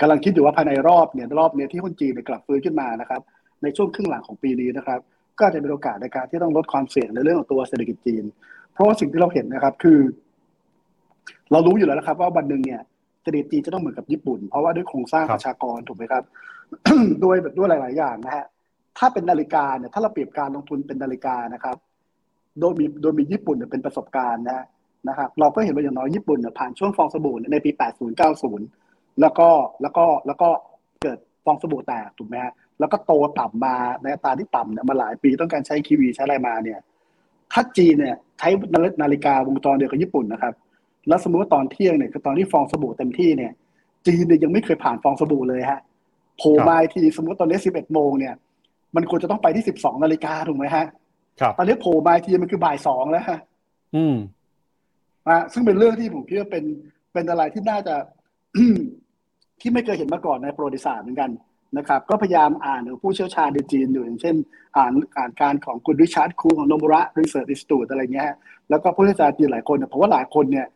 กำลังคิดอยู่ว่าภายในรอบเนี่ยรอบเนี้ยที่หุ้นจีนเนี่ยกลับฟื้นขึ้นมานะครับ ในช่วงครึ่งหลังของปีนี้นะครับ ก็อาจจะเป็นโอกาสในการที่ต้องลดความเสี่ยงในเรื่องของตัวเศรษฐกิจจีน เพราะว่าสิ่งที่เราเห็นนะครับ คือ เรารู้อยู่แล้วนะครับ ว่าวันหนึ่งเนี่ย เศรษฐกิจจีนจะต้องเหมือนกับญี่ปุ่น เพราะว่าด้วยโครงสร้างครับประชากรถูกไหมครับ ด้วยด้วยหลาย ๆ อย่างนะฮะถ้าเป็นนาฬิกาเนี่ยถ้าเราเปรียบการลงทุนเป็นนาฬิกานะครับ โดยมีโดยมีญี่ปุ่นเนี่ยเป็นประสบการณ์นะฮะนะครับเราก็เห็นว่าอย่างน้อยญี่ปุ่นเนี่ยผ่านช่วงฟองสบู่เนี่ยในปี 80 90 แล้วก็แล้วก็แล้วก็เกิดฟองสบู่แตกถูกไหมฮะแล้วก็โตต่ำมาในอัตราที่ต่ำเนี่ยมาหลายปีต้องการใช้คีวีใช้อะไรมาเนี่ยถ้าจีนเนี่ยใช้นาฬิกาวงจรเดียวกับญี่ปุ่นนะครับ แล้วสมมติว่าตอนเที่ยงเนี่ยคือตอนที่ฟองสบู่เต็มที่เนี่ย จีนเนี่ยยังไม่เคยผ่านฟองสบู่เลยฮะโผล่มาอีกทีสมมติตอนนี้11โมงเนี่ย มันควรจะต้องไปที่12นาฬิกาถูกไหมฮะครับตอนนี้โผล่มาอีกทีมันคือบ่ายสองแล้วฮะอืมนะซึ่งเป็นเรื่องที่ผมคิดว่าเป็นเป็นอะไรที่น่าจะที่ไม่เคยเห็นมาก่อนในประวัติศาสตร์เหมือนกันนะครับ ก็พยายามอ่านของผู้เชี่ยวชาญในจีนอยู่อย่างเช่น อ่านอ่านการของคุณริชาร์ดคูของ Nomura Research Institute อะไรเงี้ยฮะแล้วก็ผู้เชี่ยวชาญจีนหลายคนเนี่ยผมว่าหลายคนเนี่ย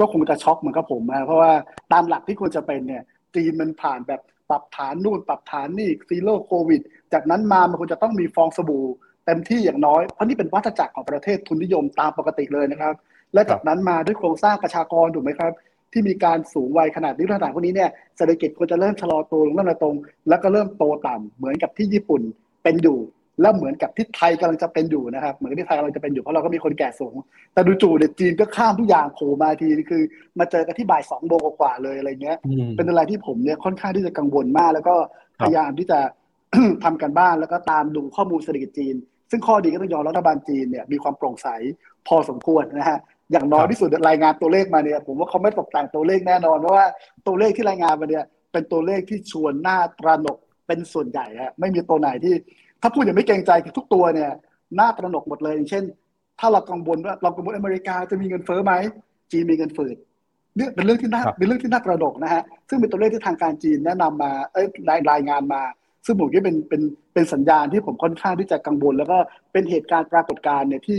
ก็คงจะช็อกเหมือนกับผมนะเพราะว่าตามหลักที่ควรจะเป็นเนี่ยจีนมันผ่านแบบปรับฐานนู่นปรับฐานนี่ zero โควิด จากนั้นมามันควรจะต้องมีฟองสบู่เต็มที่อย่างน้อยเพราะนี่เป็นวัฏจักรของประเทศทุนนิยมตามปกติเลยนะครับ และจากนั้นมาด้วยโครงสร้างประชากรถูกไหมครับ ที่มีการสูงวัยขนาดนี้ขนาดพวกนี้เนี่ยเศรษฐกิจควรจะเริ่มชะลอตัวลงเริ่มระตรง แล้วก็เริ่มโตต่ำเหมือนกับที่ญี่ปุ่นเป็นอยู่ แล้วเหมือนกับที่ไทยกำลังจะเป็นอยู่นะครับ เหมือนกับที่ไทยกำลังจะเป็นอยู่เพราะเราก็มีคนแก่สูง แต่ดูจู่เนี่ยจีนก็ข้ามทุกอย่างโผล่มาทีคือ มาเจอกันที่บ่ายสองโมงกว่าๆเลยอะไรเงี้ยอืมเป็นอะไรที่ผมเนี่ยค่อนข้างที่จะกังวลมาก แล้วก็ครับพยายามที่จะทำกันบ้านแล้วก็ตามดูข้อมูลเศรษฐกิจจีน ซึ่งข้อดีก็ต้องยอมรัฐบาลจีนเนี่ยมีความโปร่งใสพอสมควรนะฮะอย่างน้อยที่สุดรายงานตัวเลขมาเนี่ยผมว่าเขาไม่ตกแต่งตัวเลขแน่นอนเพราะว่าตัวเลขที่รายงานมาเนี่ยเป็นตัวเลขที่ชวนหน้าตระหนกเป็นส่วนใหญ่ฮะไม่มีตัวไหนที่ ถ้าพูดอย่างไม่เกรงใจคือทุกตัวเนี่ยหน้าตระหนกหมดเลยอย่างเช่น ถ้าเรากังวลว่าเรากังวลอเมริกาจะมีเงินเฟ้อไหมจีนมีเงินเฟ้อเนี่ยเป็นเรื่องที่น่าครับเป็นเรื่องที่น่าตระหนกนะฮะซึ่งเป็นตัวเลขที่ทางการจีนแนะนำมาเอ้ยรายรายงานมา ซึ่งผมคิดว่าเป็นเป็นเป็นสัญญาณที่ผมค่อนข้างที่จะกังวล แล้วก็เป็นเหตุการณ์ปรากฏการณ์เนี่ยที่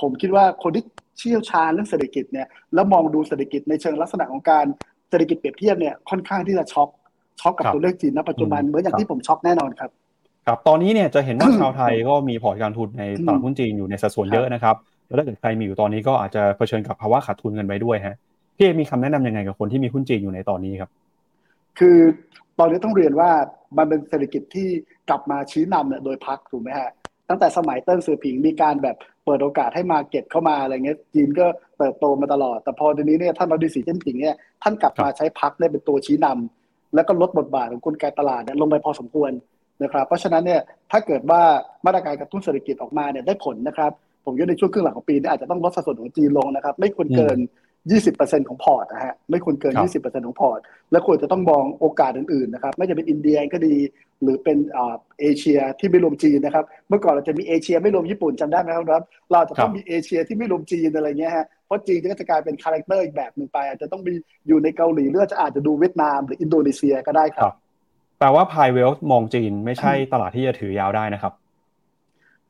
ผมคิดว่าคนที่เชี่ยวชาญเรื่องเศรษฐกิจเนี่ยแล้วมองดูเศรษฐกิจในเชิงลักษณะของการเศรษฐกิจเปรียบเทียบเนี่ยค่อนข้างที่จะช็อกช็อกกับครับตัวเลขจีนณปัจจุบันอืมเหมือนอย่าครังบที่ผมช็อกแน่นอนครับ ครับตอนนี้เนี่ยจะเห็นว่าชาวไทยก็มีพอร์ตการลงทุนในตลาดหุ้นจีนอยู่ในสัดส่วนเยอะนะครับแล้วถ้าเกิดใครมีอยู่ตอนนี้ก็อาจจะเผชิญกับภาวะขาดทุนกันไปด้วยฮะพี่เอมีคำแนะนำยังไงกับคนที่มีหุ้นจีนอยู่ในตอนนี้ครับ คือตอนนี้ต้องเรียนว่ามันเป็นเศรษฐกิจที่กลับมาชี้นำเนี่ยโดยพักถูกไหมฮะตั้งแต่สมัยเติ้งเสือผิงมีการแบบเปิดโอกาสให้มาเก็ตเข้ามาอะไรเงี้ยจีนก็เติบโตมาตลอด แต่พอทีนี้เนี่ยท่านเราดีสีเจิ้นผิงเนี่ยท่านกลับมาใช้พักเนี่ยเป็นตัวชี้นำแล้วก็ลดบทบาทของกลไกตลาดเนี่ยลงไปพอสมควร นะครับเพราะฉะนั้นเนี่ยถ้าเกิดว่ามาตรการกระตุ้นเศรษฐกิจออกมาเนี่ยได้ผลนะครับ ผมคิดในช่วงครึ่งหลังของปีนี้อาจจะต้องลดสัดส่วนของจีนลงนะครับ ไม่ควรเกิน 20%ของพอร์ตนะฮะไม่ควรเกิน 20%ของพอร์ต แล้วควรจะต้องมองโอกาสอื่นๆนะครับไม่ว่าจะเป็นอินเดียก็ดี หรือเป็นอ่าเอเชียที่ไม่รวมจีนนะครับ เมื่อก่อนเราจะมีเอเชียไม่รวมญี่ปุ่นจำได้ไหมครับ เราจะต้องมีเอเชียที่ไม่รวมจีนอะไรเงี้ยฮะเพราะจีนก็จะกลายเป็น character อีกแบบหนึ่งไป อาจจะต้องมีอยู่ในเกาหลีหรือจะอาจจะดูเวียดนามหรืออินโดนีเซียก็ได้ครับ แปลว่าพายเวลมองจีนไม่ใช่ตลาดที่จะถือยาวได้นะครับ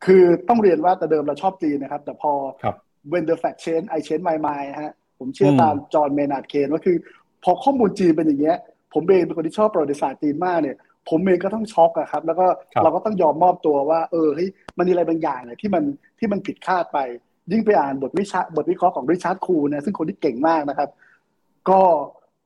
คือต้องเรียนว่าแต่เดิมเราชอบจีนนะครับ แต่พอครับ when the fact change I change my mind ฮะผมเชื่อตามจอห์นเมนาร์ดเคนส์ว่าคือ พอข้อมูลจีนเป็นอย่างเงี้ย ผมเองเป็นคนที่ชอบประวัติศาสตร์จีนมากเนี่ย ผมเองก็ต้องช็อกอะครับ แล้วก็เราก็ต้องยอมมอบตัวว่า เออเฮ้ยมันมีอะไรบางอย่างเนี่ยที่มันที่มันผิดคาดไป ยิ่งไปอ่านบทวิชาบทวิเคราะห์ของริชาร์ดคูเนี่ยซึ่งคนที่เก่งมากนะครับ ก็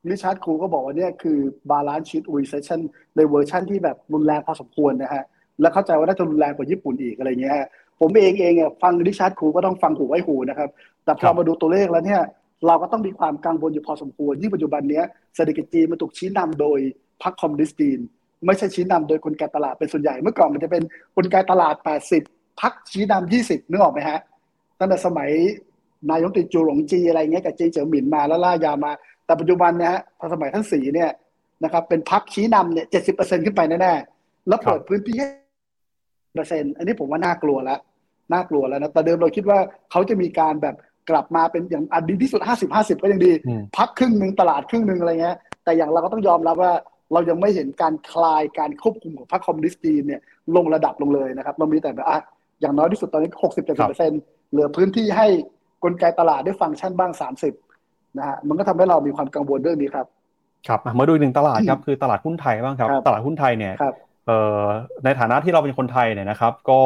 ริชาร์ดคูก็บอกว่าเนี่ยคือ balance sheet recession ในเวอร์ชันที่แบบรุนแรงพอสมควรนะฮะแล้วเข้าใจว่าน่าจะรุนแรงกว่าญี่ปุ่นอีกอะไรเงี้ยผมเองเองฟังริชาร์ดคูก็ต้องฟังหูไว้หูนะครับ แต่พอมาดูตัวเลขแล้วเนี่ยเราก็ต้องมีความกังวลอยู่พอสมควรยิ่งปัจจุบันนี้เศรษฐกิจจีนมันถูกชี้นำโดยพรรคคอมมิวนิสต์จีนไม่ใช่ชี้นำโดยกลไกตลาดเป็นส่วนใหญ่เมื่อก่อนมันจะเป็นกลไกตลาด 80พรรคชี้นำ20นึกออกไหมฮะตั้งแต่สมัยนายกติจูหลงจีอะไรเงี้ยกับเจเจ๋อหมินมาแล้วล่ายามา แต่ปัจจุบันเนี่ยฮะพอสมัยท่านสีเนี่ยนะครับเป็นพรรคชี้นำเนี่ยเจ็ดสิบเปอร์เซ็นขึ้นไปแน่ๆแล้วเปิดพื้นที่ให้เปอร์เซ็นต์อันนี้ผมว่าน่ากลัวแล้วน่ากลัวแล้วนะแต่เดิมเราคิดว่าเขาจะมีการแบบกลับมาเป็นอย่างอดีที่สุดห้าสิบห้าสิบก็ยังดี พักครึ่งหนึ่งตลาดครึ่งหนึ่งอะไรเงี้ย แต่อย่างเราก็ต้องยอมรับว่าเรายังไม่เห็นการคลายการควบคุมของพรรคคอมมิวนิสต์จีนเนี่ยลงระดับลงเลยนะครับ เรามีแต่แบบอะอย่างน้อยที่สุดตอนนี้หกสิบเจ็ดสิบเปอร์เซ็นเหลือพื้นที่ให้กลไกตลาดได้ฟังก์ชันบ้างสามสิบ นะฮะมันก็ทำให้เรามีความกังวลเรื่องนี้ครับ ครับมาดูอีกหนึ่งตลาดครับคือตลาดหุ้นไทยบ้างครับ ตลาดหุ้นไทยเนี่ยในฐานะที่เราเป็นคนไทยเนี่ยนะครับ ก็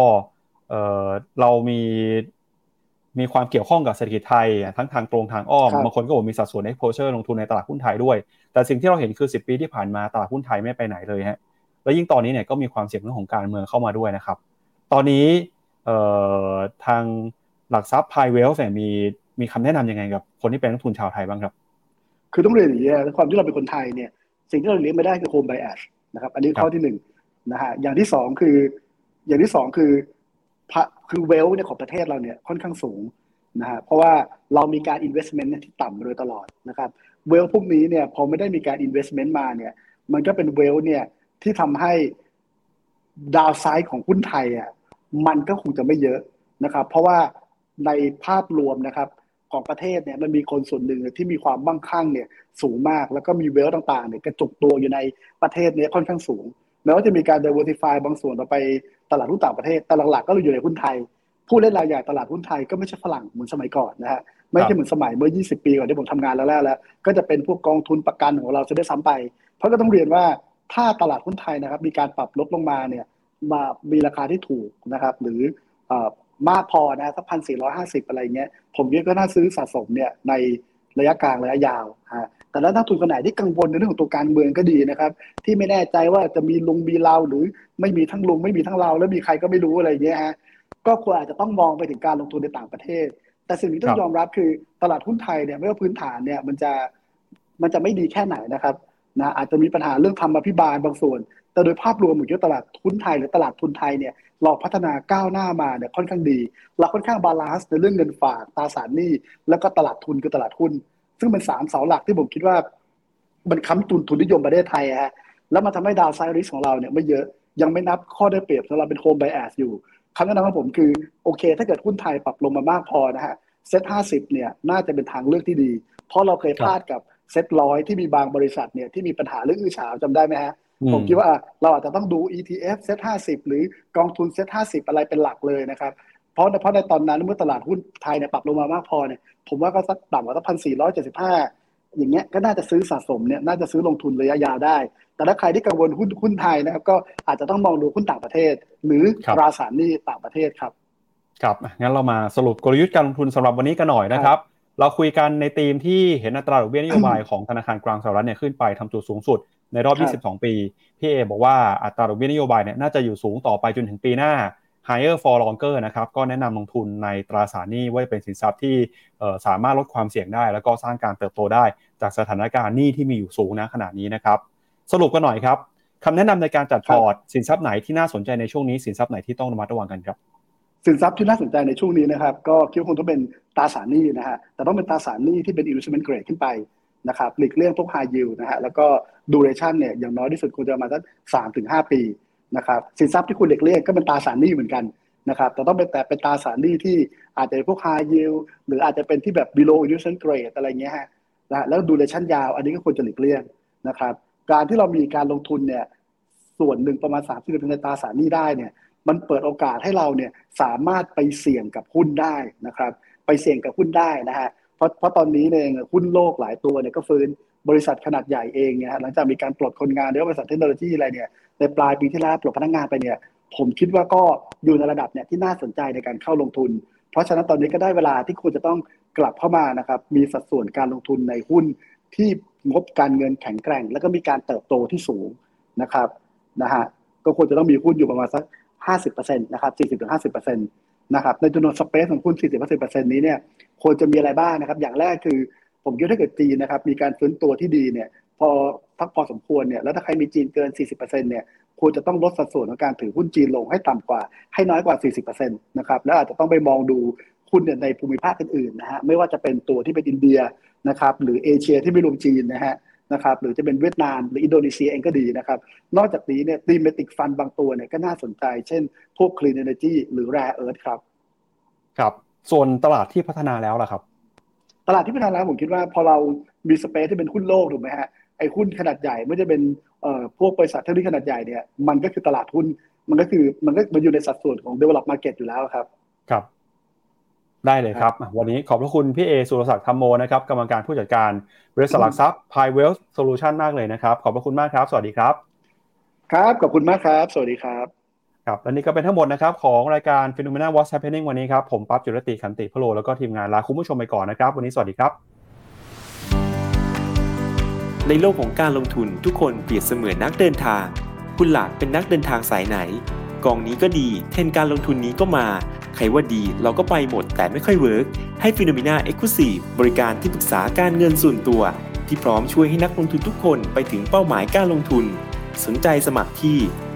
เรามีมีความเกี่ยวข้องกับเศรษฐกิจไทย ทั้งทางตรงทางอ้อมบางคนก็บอกมีสัดส่วน exposure ลงทุนในตลาดหุ้นไทยด้วย แต่สิ่งที่เราเห็นคือ 10 ปีที่ผ่านมาตลาดหุ้นไทยไม่ไปไหนเลยฮะแล้วยิ่งตอนนี้เนี่ยก็มีความเสี่ยงเรื่องของการเมืองเข้ามาด้วยนะครับ ตอนนี้ทางหลักทรัพย์พายเวลเนี่ยมี มีคำแนะนํำยังไงกับคนที่เป็นนักทุนชาวไทยบ้างครับ คือต้องเรียนอย่างนี้ความที่เราเป็นคนไทยเนี่ย สิ่งที่เราเลี้ยงไม่ได้คือโฮมไบแอสนะครับ อันนี้ข้อที่หนึ่งนะฮะอย่างที่สองคือ อย่างที่สองคือคือเวลเนี่ยของประเทศเราเนี่ยค่อนข้างสูงนะฮะเพราะว่าเรามีการ investment ที่ต่ำมาโดยตลอดนะครับเวลพวกนี้เนี่ยพอไม่ได้มีการ investment มาเนี่ย มันก็เป็นเวลเนี่ยที่ทำให้ดาวไซด์ของหุ้นไทยอะมันก็คงจะไม่เยอะนะครับ เพราะว่าในภาพรวมนะครับ ของประเทศเนี่ยมันมีคนส่วนหนึ่งที่มีความมั่งคั่งเนี่ยสูงมากแล้วก็มีเวลต่างๆเนี่ยกระจุกตัวอยู่ในประเทศเนี้ค่อนข้างสูงแม้ว่าจะมีการ diversify บางส่วนเราไปตลาดหุ้นต่างประเทศแต่หลักๆก็อยู่ในหุ้นไทย ผู้เล่นรายใหญ่ตลาดหุ้นไทยก็ไม่ใช่ฝรั่งเหมือนสมัยก่อนนะฮะไม่ใช่เหมือนสมัยเมื่อ 20 ปีก่อนที่ผมทำงานแล้วแล้วก็จะเป็นพวกกองทุนประกันของเราจะได้ซ้ำไป เพราะก็ต้องเรียนว่าถ้าตลาดหุ้นไทยนะครับมีการปรับลดลงมาเนี่ยมามีราคาที่ถูกนะครับหรือ มากพอนะสักพันสี่ร้อยห้าสิบอะไรเงี้ยผมคิดก็น่าซื้อสะสมเนี่ยในระยะกลางระยะยาวฮะแต่แล้วนักทุนคนไหนที่กังวลในเรื่องของตัวการเมืองก็ดีนะครับ ที่ไม่แน่ใจว่าจะมีลุงมีเราหรือไม่มีทั้งลุงไม่มีทั้งเราแล้วมีใครก็ไม่รู้อะไรเงี้ยฮะก็ควรอาจจะต้องมองไปถึงการลงทุนในต่างประเทศ แต่สิ่งที่ต้องยอมรับคือตลาดหุ้นไทยเนี่ยไม่ว่าพื้นฐานเนี่ยมันจะมันจะไม่ดีแค่ไหนนะครับนะอาจจะมีปัญหาเรื่องธรรมาภิบาลบางส่วน แต่โดยภาพรวมเหมือนกับตลาดหุ้นไทยหรือตลาดทุนไทยเนี่ยเราพัฒนาก้าวหน้ามาเนี่ยค่อนข้างดี เราค่อนข้าง balance ในเรื่องเงินฝากตราสารหนี้ แล้วก็ตลาดทุนคือตลาดหุ้นซึ่งเป็นสามเสาหลักที่ผมคิดว่ามันค้ำทุนทุนนิยมประเทศไทยฮะแล้วมันทำให้ downside risk ของเราเนี่ยไม่เยอะยังไม่นับข้อได้เปรียบสำหรับเป็น home bias อยู่คำแนะนำของผมคือ โอเค ถ้าเกิดหุ้นไทยปรับลงมามากพอนะฮะเซ็ตห้าสิบเนี่ยน่าจะเป็นทางเลือกที่ดี เพราะเราเคยพลาดกับเซ็ตร้อยที่มีบางบริษัทเนี่ยที่มีปัญหาเรื่องอื้อฉาวจำได้ไหมฮะ ผมคิดว่าเราอาจจะต้องดู ETF เซ็ตห้าสิบหรือกองทุนเซ็ตห้าสิบอะไรเป็นหลักเลยนะครับ เพราะเพราะในตอนนั้นเมื่อตลาดหุ้นไทยเนี่ยปรับลงมามากพอเนี่ยผมว่าก็สักต่ำกว่าสักพันสี่ร้อยเจ็ดสิบห้าอย่างเงี้ยก็น่าจะซื้อสะสมเนี่ยน่าจะซื้อลงทุนระยะยาวได้ แต่ถ้าใครที่กังวลหุ้นหุ้นไทยนะครับก็อาจจะต้องมองดูหุ้นต่างประเทศ หรือตราสารหนี้ต่างประเทศครับครับงั้นเรามาสรุปกลยุทธ์การลงทุนสำหรับวันนี้กันหน่อยนะครับ เราคุยกันในธีมที่เห็นอัตราดอกเบี้ยนโยบายของธนาคารกลางสหรัฐเนี่ยขึ้นไปทำจุดสูงสุด ในรอบ 22 ปี พี่เอบอกว่าอัตราดอกเบี้ยนโยบายเนี่ยน่าจะอยู่สูงต่อไปจนถึงปีหน้า higher for longer นะครับก็แนะนำลงทุนในตราสารหนี้ว่าเป็นสินทรัพย์ที่สามารถลดความเสี่ยงได้ แล้วก็สร้างการเติบโตได้ จากสถานการณ์หนี้ที่มีอยู่สูงนะขนาดนี้นะครับ สรุปกันหน่อยครับคำแนะนำในการจัดพอร์ตสินทรัพย์ไหนที่น่าสนใจในช่วงนี้สินทรัพย์ไหนที่ต้องระมัดระวังกันครับสินทรัพย์ที่น่าสนใจในช่วงนี้นะครับ ก็คิดว่าคงต้องเป็นตราสารหนี้นะฮะแต่ต้องเป็นตราสารหนี้ที่เป็น investment grade ขึ้นไป นะครับหลีกเลี่ยงพวก high yield นะฮะแล้วก็ duration เนี่ยอย่างน้อยที่สุดควรจะมาสักสามถึงห้าปีนะครับสินทรัพย์ที่คุณหลีกเลี่ยงก็เป็นตราสารหนี้เหมือนกันนะครับแต่ต้องเป็นแต่เป็นตราสารหนี้ที่อาจจะเป็นพวก high yield หรืออาจจะเป็นที่แบบ below investment grade อะไรเงี้ยฮะนะแล้ว duration ยาวอันนี้ก็ควรจะหลีกเลี่ยงนะครับการที่เรามีการลงทุนเนี่ยส่วนหนึ่งประมาณ30%ในตราสารหนี้ได้เนี่ยมันเปิดโอกาสให้เราเนี่ยสามารถไปเสี่ยงกับหุ้นได้นะครับ ไปเสี่ยงกับหุ้นได้นะฮะ เพราะเพราะตอนนี้เนี่ยหุ้นโลกหลายตัวเนี่ยก็ฟื้นบริษัทขนาดใหญ่เองเนี่ยหลังจากมีการปลดคนงานหรือบริษัทเทคโนโลยีอะไรเนี่ยในปลายปีที่แล้วปลดพนักงานไปเนี่ย ผมคิดว่าก็อยู่ในระดับเนี่ยที่น่าสนใจในการเข้าลงทุน เพราะฉะนั้นตอนนี้ก็ได้เวลาที่คุณจะต้องกลับเข้ามานะครับมีสัดส่วนการลงทุนในหุ้นที่งบการเงินแข็งแกร่ง แล้วก็มีการเติบโตที่สูงนะครับนะฮะก็ควรจะต้องมีหุ้นอยู่ประมาณสัก 50%นะครับ40-50%นะครับในจำนวนสเปซของหุ้น40-50%นี้เนี่ย ควรจะมีอะไรบ้างนะครับ อย่างแรกคือ ผมคิดถ้าเกิดจีนนะครับ มีการฟื้นตัวที่ดีเนี่ย พอพักพอสมควรเนี่ย แล้วถ้าใครมีจีนเกิน 40%เนี่ยควรจะต้องลดสัดส่วนของการถือหุ้นจีนลงให้ต่ำกว่า ให้น้อยกว่า 40%นะครับ แล้วอาจจะต้องไปมองดูหุ้นเนี่ยในภูมิภาคอื่นๆนะฮะ ไม่ว่าจะเป็นตัวที่เป็นอินเดียนะครับ หรือเอเชียที่ไม่รวมจีนนะฮะนะครับหรือจะเป็นเวียดนามหรืออินโดนีเซียเองก็ดีนะครับ นอกจากนี้เนี่ยดีเมติกฟันบางตัวเนี่ยก็น่าสนใจ เช่น พวก Clean Energy หรือ Rare Earth ครับ ครับ ส่วนตลาดที่พัฒนาแล้วล่ะครับ ตลาดที่พัฒนาแล้วผมคิดว่าพอเรามีสเปซที่เป็นหุ้นโลกถูกไหมฮะไอ้หุ้นขนาดใหญ่ไม่ได้เป็นเอ่อพวกบริษัทเทคโนโลยีขนาดใหญ่เนี่ยมันก็คือตลาดหุ้นมันก็คือมันก็มันอยู่ในสัดส่วนของ develop market อยู่แล้วครับ ครับ ได้เลยครับ วันนี้ขอบพระคุณพี่เอสุรศักดิ์ธรรมโมนะครับกรรมการผู้จัดการบริษัทหลักทรัพย์ Pi Wealth Solution มากเลยนะครับ ขอบพระคุณมากครับ สวัสดีครับ ครับ ขอบคุณมากครับ สวัสดีครับ ครับและนี่ก็เป็นทั้งหมดนะครับของรายการ Phenomena What's Happening วันนี้ครับ ผมปั๊บจุรติขันติพโลแล้วก็ทีมงานลาคุณผู้ชมไปก่อนนะครับ วันนี้สวัสดีครับ ในโลกของการลงทุนทุกคนเปรียบเสมือนนักเดินทาง คุณหลักเป็นนักเดินทางสายไหน กองนี้ก็ดี เทรนการลงทุนนี้ก็มา ใครว่าดีเราก็ไปหมดแต่ไม่ค่อยเวิร์กให้ฟิโนเมนาเอ็กซ์คลูซีบริการที่ปรึกษาการเงินส่วนตัว ที่พร้อมช่วยให้นักลงทุนทุกคนไปถึงเป้าหมายการลงทุน สนใจสมัครที่